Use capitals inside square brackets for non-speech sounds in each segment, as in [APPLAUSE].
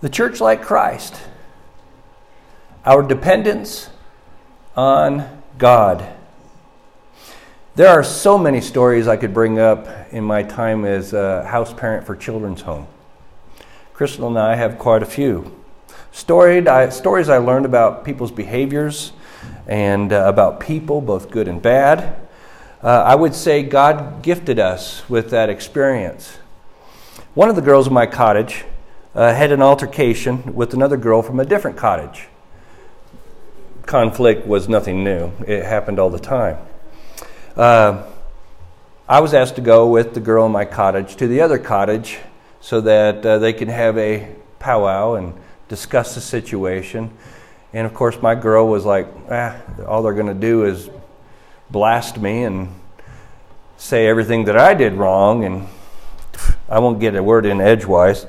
The church like Christ, our dependence on God. There are so many stories I could bring up in my time as a house parent for Children's Home. Crystal and I have quite a few. Storied, I, stories I learned about people's behaviors and uh, about people, both good and bad. Uh, I would say God gifted us with that experience. One of the girls in my cottage uh, had an altercation with another girl from a different cottage. Conflict was nothing new, it happened all the time. Uh, I was asked to go with the girl in my cottage to the other cottage so that uh, they could have a powwow and discuss the situation. And of course, my girl was like, ah, all they're going to do is blast me and say everything that I did wrong, and I won't get a word in edgewise.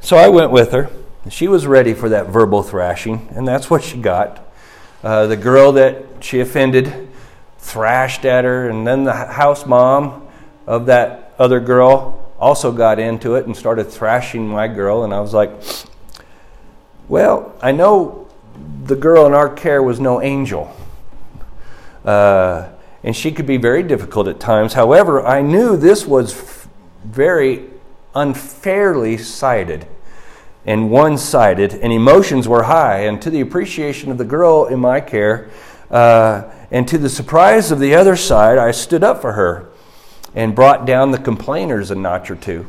So I went with her. She was ready for that verbal thrashing, and that's what she got. Uh, the girl that she offended thrashed at her, and then the house mom of that other girl also got into it and started thrashing my girl, and I was like, well, I know the girl in our care was no angel. Uh, and she could be very difficult at times. However, I knew this was f- very unfairly sided and one sided, and emotions were high. And to the appreciation of the girl in my care, uh, and to the surprise of the other side, I stood up for her and brought down the complainers a notch or two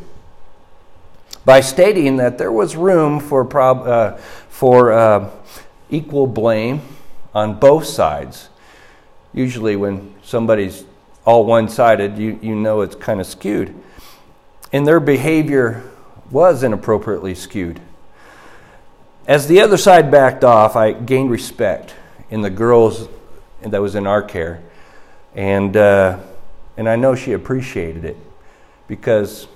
by stating that there was room for, prob- uh, for uh, equal blame on both sides. Usually, when somebody's all one sided, you, you know it's kind of skewed. And their behavior was inappropriately skewed. As the other side backed off, I gained respect in the girls that was in our care. And, uh, and I know she appreciated it because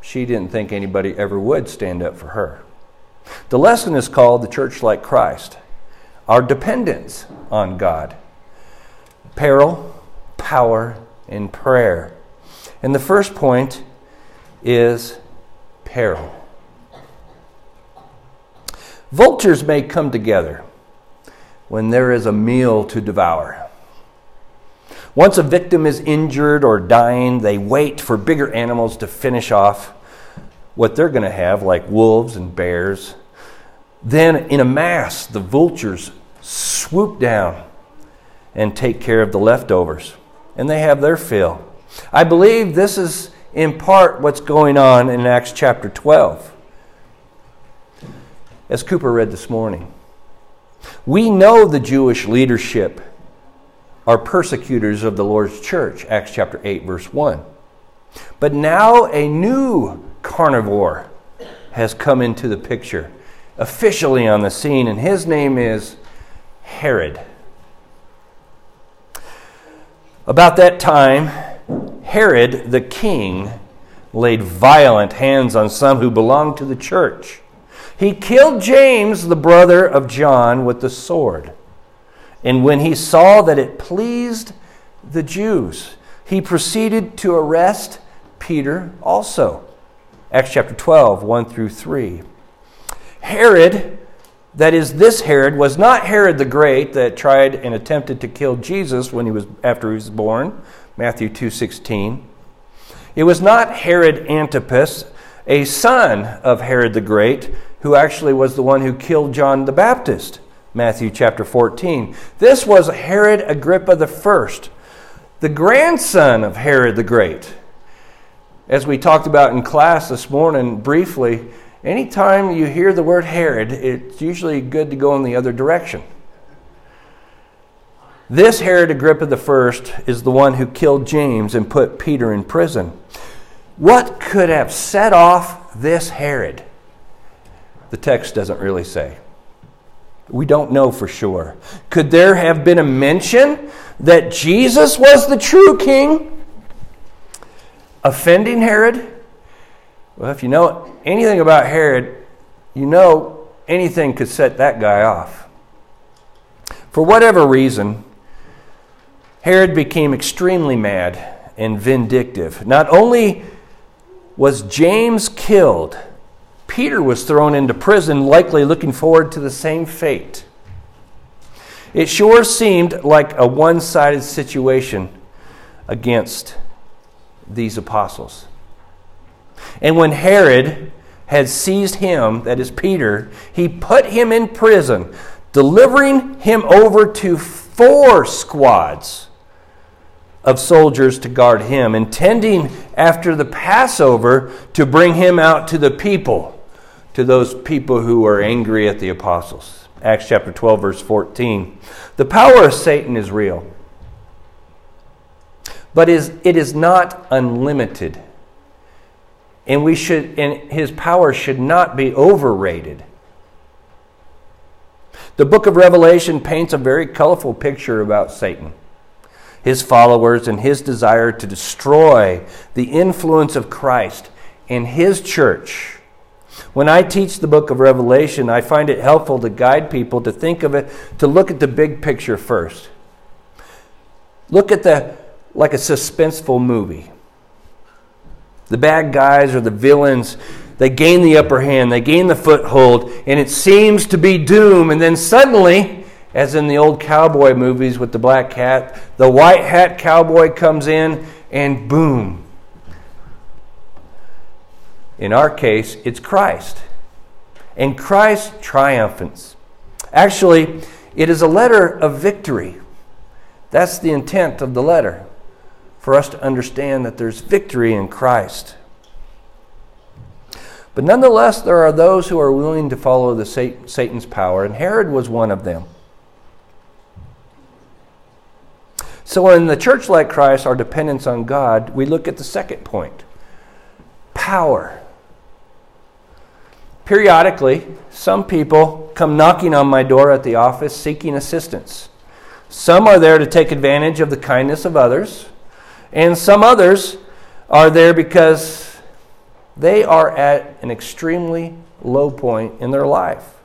she didn't think anybody ever would stand up for her. The lesson is called The Church Like Christ, our dependence on God, peril, power, and prayer. And the first point is peril. Vultures may come together when there is a meal to devour. Once a victim is injured or dying, they wait for bigger animals to finish off what they're going to have, like wolves and bears. Then, in a mass, the vultures swoop down and take care of the leftovers, and they have their fill. I believe this is in part what's going on in Acts chapter 12. As Cooper read this morning, we know the Jewish leadership are persecutors of the Lord's church, Acts chapter 8, verse 1. But now a new carnivore has come into the picture, officially on the scene, and his name is Herod. About that time, Herod the king laid violent hands on some who belonged to the church. He killed James, the brother of John, with the sword. And when he saw that it pleased the Jews, he proceeded to arrest Peter also. Acts chapter 12, 1 through 3. Herod, that is, this Herod, was not Herod the Great that tried and attempted to kill Jesus when he was after he was born. Matthew 2:16. It was not Herod Antipas, a son of Herod the Great, who actually was the one who killed John the Baptist. Matthew chapter 14. This was Herod Agrippa I, the grandson of Herod the Great. As we talked about in class this morning briefly, anytime you hear the word Herod, it's usually good to go in the other direction. This Herod Agrippa I is the one who killed James and put Peter in prison. What could have set off this Herod? The text doesn't really say. We don't know for sure. Could there have been a mention that Jesus was the true king? Offending Herod? Well, if you know anything about Herod, you know anything could set that guy off. For whatever reason, Herod became extremely mad and vindictive. Not only was James killed, Peter was thrown into prison, likely looking forward to the same fate. It sure seemed like a one sided situation against these apostles. And when Herod had seized him, that is Peter, he put him in prison, delivering him over to four squads of soldiers to guard him, intending after the Passover to bring him out to the people, to those people who were angry at the apostles. Acts chapter 12, verse 14. The power of Satan is real, but is, it is not unlimited. And, we should, and his power should not be overrated. The book of Revelation paints a very colorful picture about Satan, his followers, and his desire to destroy the influence of Christ in his church. When I teach the book of Revelation, I find it helpful to guide people to think of it, to look at the big picture first. Look at the, like a suspenseful movie. The bad guys or the villains, they gain the upper hand, they gain the foothold, and it seems to be doom. And then suddenly, as in the old cowboy movies with the black hat, the white hat cowboy comes in, and boom. In our case, it's Christ. And Christ triumphants. Actually, it is a letter of victory. That's the intent of the letter for us to understand that there's victory in Christ. But nonetheless, there are those who are willing to follow the Satan's power, and Herod was one of them. So, in the church like Christ, our dependence on God, we look at the second point power. Periodically, some people come knocking on my door at the office seeking assistance. Some are there to take advantage of the kindness of others, and some others are there because they are at an extremely low point in their life.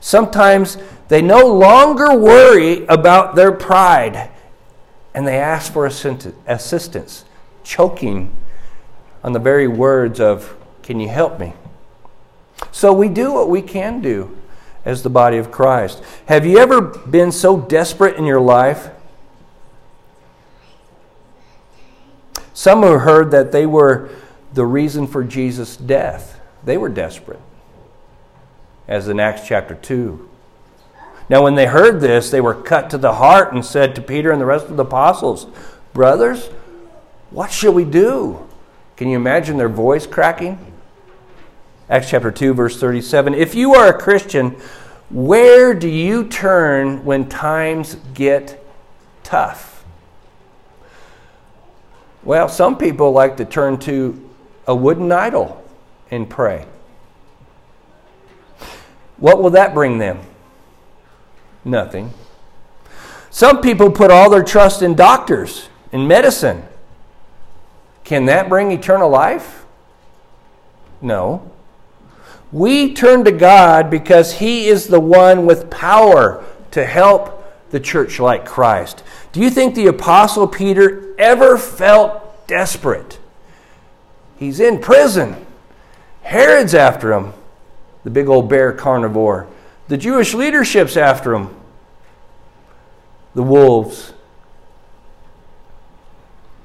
Sometimes they no longer worry about their pride and they ask for assistance, choking on the very words of, Can you help me? So we do what we can do as the body of Christ. Have you ever been so desperate in your life Some who heard that they were the reason for Jesus' death. They were desperate, as in Acts chapter 2. Now, when they heard this, they were cut to the heart and said to Peter and the rest of the apostles, Brothers, what shall we do? Can you imagine their voice cracking? Acts chapter 2, verse 37. If you are a Christian, where do you turn when times get tough? Well, some people like to turn to a wooden idol and pray. What will that bring them? Nothing. Some people put all their trust in doctors, in medicine. Can that bring eternal life? No. We turn to God because He is the one with power to help the church like Christ. Do you think the Apostle Peter ever felt desperate? He's in prison. Herod's after him, the big old bear carnivore. The Jewish leadership's after him, the wolves.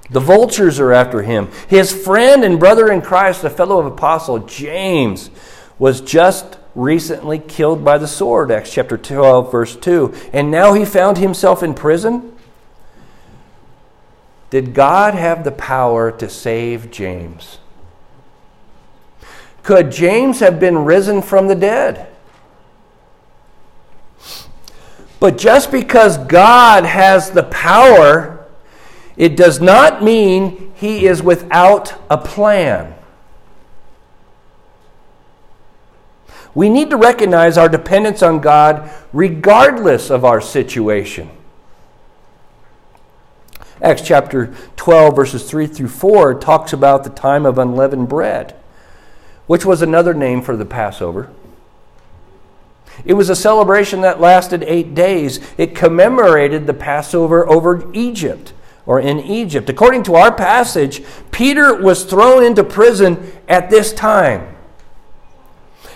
The vultures are after him. His friend and brother in Christ, the fellow apostle James, was just recently killed by the sword, Acts chapter 12, verse 2. And now he found himself in prison? Did God have the power to save James? Could James have been risen from the dead? But just because God has the power, it does not mean he is without a plan. We need to recognize our dependence on God regardless of our situation. Acts chapter 12, verses 3 through 4, talks about the time of unleavened bread, which was another name for the Passover. It was a celebration that lasted eight days. It commemorated the Passover over Egypt or in Egypt. According to our passage, Peter was thrown into prison at this time.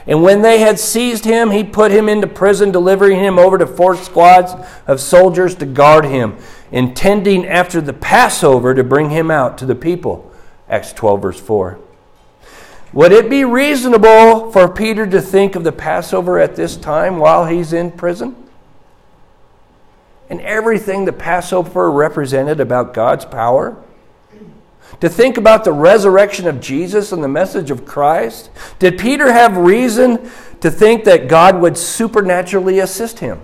And when they had seized him, he put him into prison, delivering him over to four squads of soldiers to guard him, intending after the Passover to bring him out to the people. Acts 12, verse 4. Would it be reasonable for Peter to think of the Passover at this time while he's in prison? And everything the Passover represented about God's power? to think about the resurrection of Jesus and the message of Christ? Did Peter have reason to think that God would supernaturally assist him?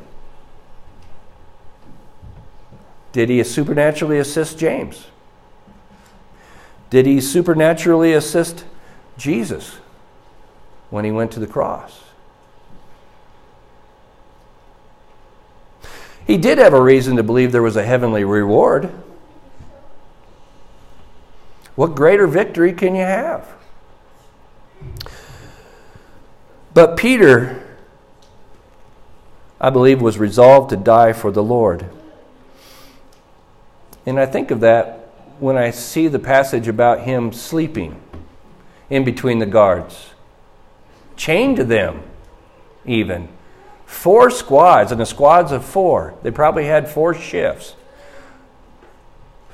Did he supernaturally assist James? Did he supernaturally assist Jesus when he went to the cross? He did have a reason to believe there was a heavenly reward. What greater victory can you have? But Peter, I believe, was resolved to die for the Lord. And I think of that when I see the passage about him sleeping in between the guards, chained to them, even. Four squads, and the squads of four. They probably had four shifts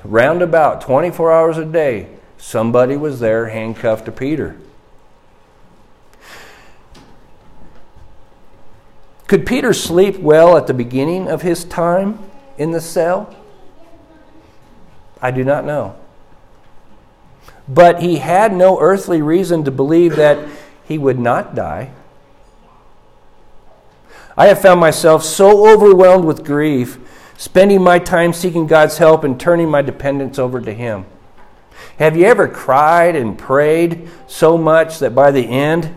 Round about 24 hours a day, somebody was there handcuffed to Peter. Could Peter sleep well at the beginning of his time in the cell? I do not know. But he had no earthly reason to believe that he would not die. I have found myself so overwhelmed with grief spending my time seeking God's help and turning my dependence over to Him. Have you ever cried and prayed so much that by the end,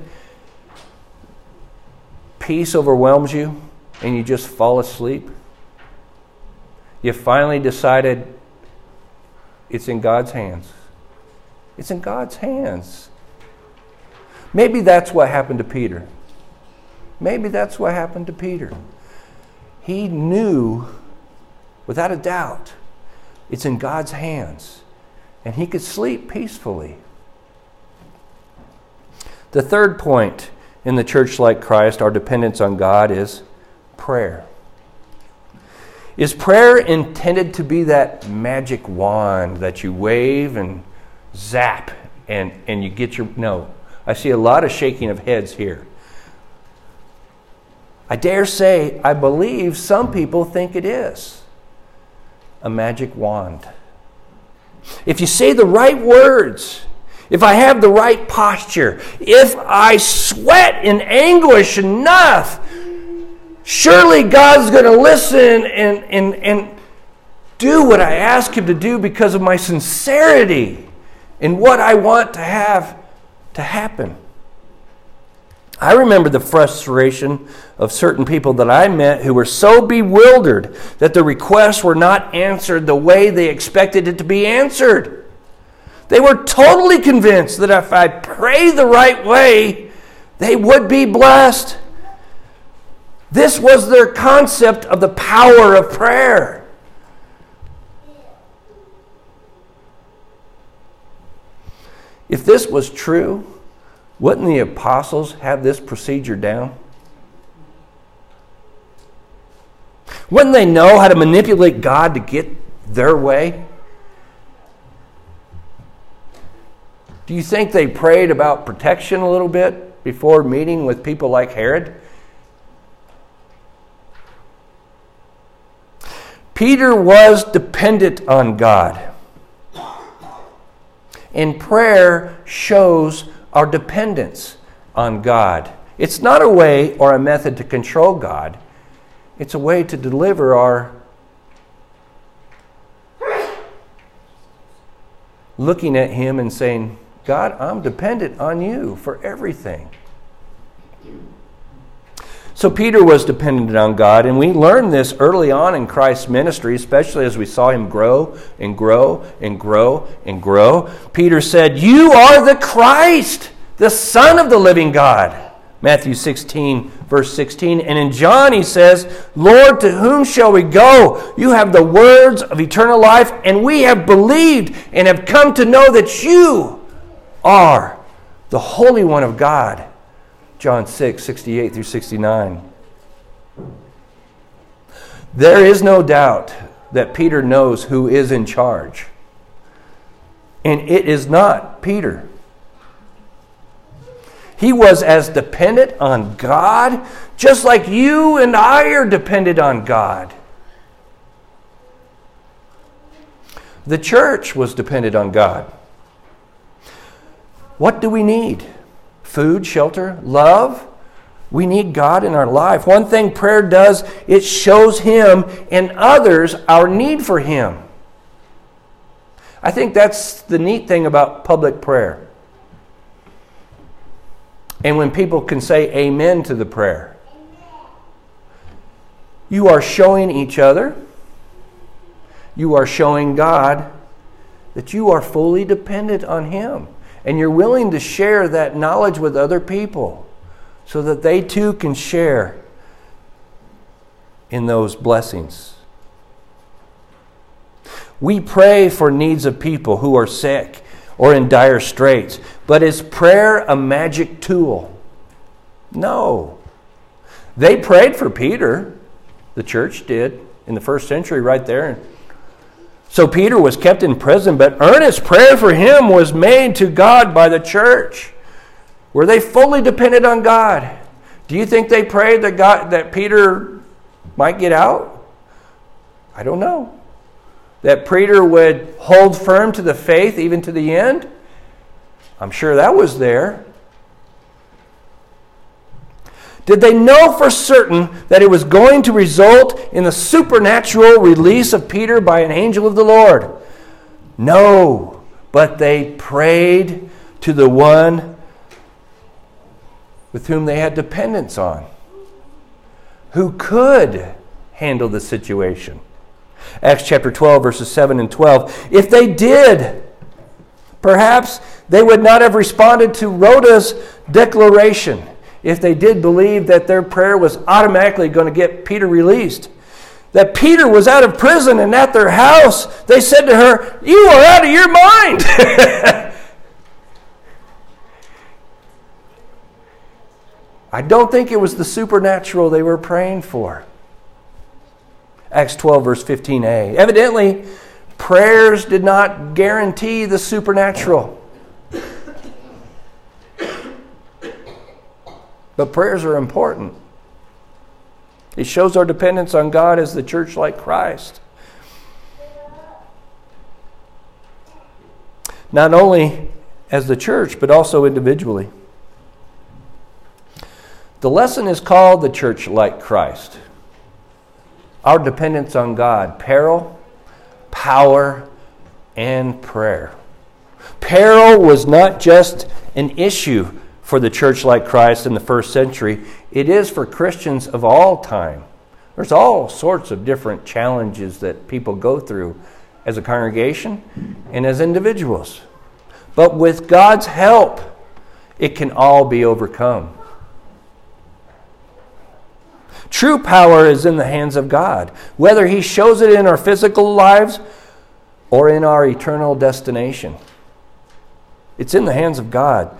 peace overwhelms you and you just fall asleep? You finally decided it's in God's hands. It's in God's hands. Maybe that's what happened to Peter. Maybe that's what happened to Peter. He knew Without a doubt, it's in God's hands, and he could sleep peacefully. The third point in the church like Christ, our dependence on God, is prayer. Is prayer intended to be that magic wand that you wave and zap and, and you get your. No. I see a lot of shaking of heads here. I dare say, I believe some people think it is a magic wand. If you say the right words, if I have the right posture, if I sweat in anguish enough, surely God's going to listen and, and, and do what I ask Him to do because of my sincerity in what I want to have to happen. I remember the frustration of certain people that I met who were so bewildered that the requests were not answered the way they expected it to be answered. They were totally convinced that if I pray the right way, they would be blessed. This was their concept of the power of prayer. If this was true, wouldn't the apostles have this procedure down? Wouldn't they know how to manipulate God to get their way? Do you think they prayed about protection a little bit before meeting with people like Herod? Peter was dependent on God. And prayer shows our dependence on God. It's not a way or a method to control God, it's a way to deliver our looking at Him and saying, God, I'm dependent on you for everything. So Peter was dependent on God, and we learned this early on in Christ's ministry, especially as we saw him grow and grow and grow and grow. Peter said, You are the Christ, the Son of the living God. Matthew 16, verse 16. And in John, he says, Lord, to whom shall we go? You have the words of eternal life, and we have believed and have come to know that you are the Holy One of God. John 6, 68 through 69. There is no doubt that Peter knows who is in charge. And it is not Peter. He was as dependent on God, just like you and I are dependent on God. The church was dependent on God. What do we need? Food, shelter, love? We need God in our life. One thing prayer does, it shows Him and others our need for Him. I think that's the neat thing about public prayer. And when people can say amen to the prayer, you are showing each other, you are showing God that you are fully dependent on Him. And you're willing to share that knowledge with other people so that they too can share in those blessings. We pray for needs of people who are sick or in dire straits, but is prayer a magic tool? No. They prayed for Peter, the church did in the first century, right there. So Peter was kept in prison, but earnest prayer for him was made to God by the church. Were they fully dependent on God? Do you think they prayed that God that Peter might get out? I don't know. That Peter would hold firm to the faith even to the end? I'm sure that was there. Did they know for certain that it was going to result in the supernatural release of Peter by an angel of the Lord? No, but they prayed to the one with whom they had dependence on, who could handle the situation. Acts chapter 12, verses 7 and 12. If they did, perhaps they would not have responded to Rhoda's declaration if they did believe that their prayer was automatically going to get Peter released. That Peter was out of prison and at their house, they said to her, You are out of your mind. [LAUGHS] I don't think it was the supernatural they were praying for. Acts 12, verse 15a. Evidently, prayers did not guarantee the supernatural. But prayers are important. It shows our dependence on God as the church like Christ. Not only as the church, but also individually. The lesson is called the church like Christ. Our dependence on God, peril, power, and prayer. Peril was not just an issue for the church like Christ in the first century, it is for Christians of all time. There's all sorts of different challenges that people go through as a congregation and as individuals. But with God's help, it can all be overcome. True power is in the hands of God, whether He shows it in our physical lives or in our eternal destination. It's in the hands of God.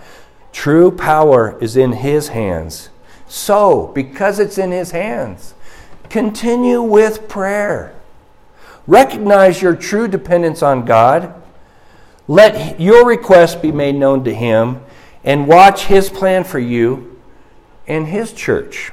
True power is in His hands. So, because it's in His hands, continue with prayer. Recognize your true dependence on God. Let your request be made known to Him and watch His plan for you and His church.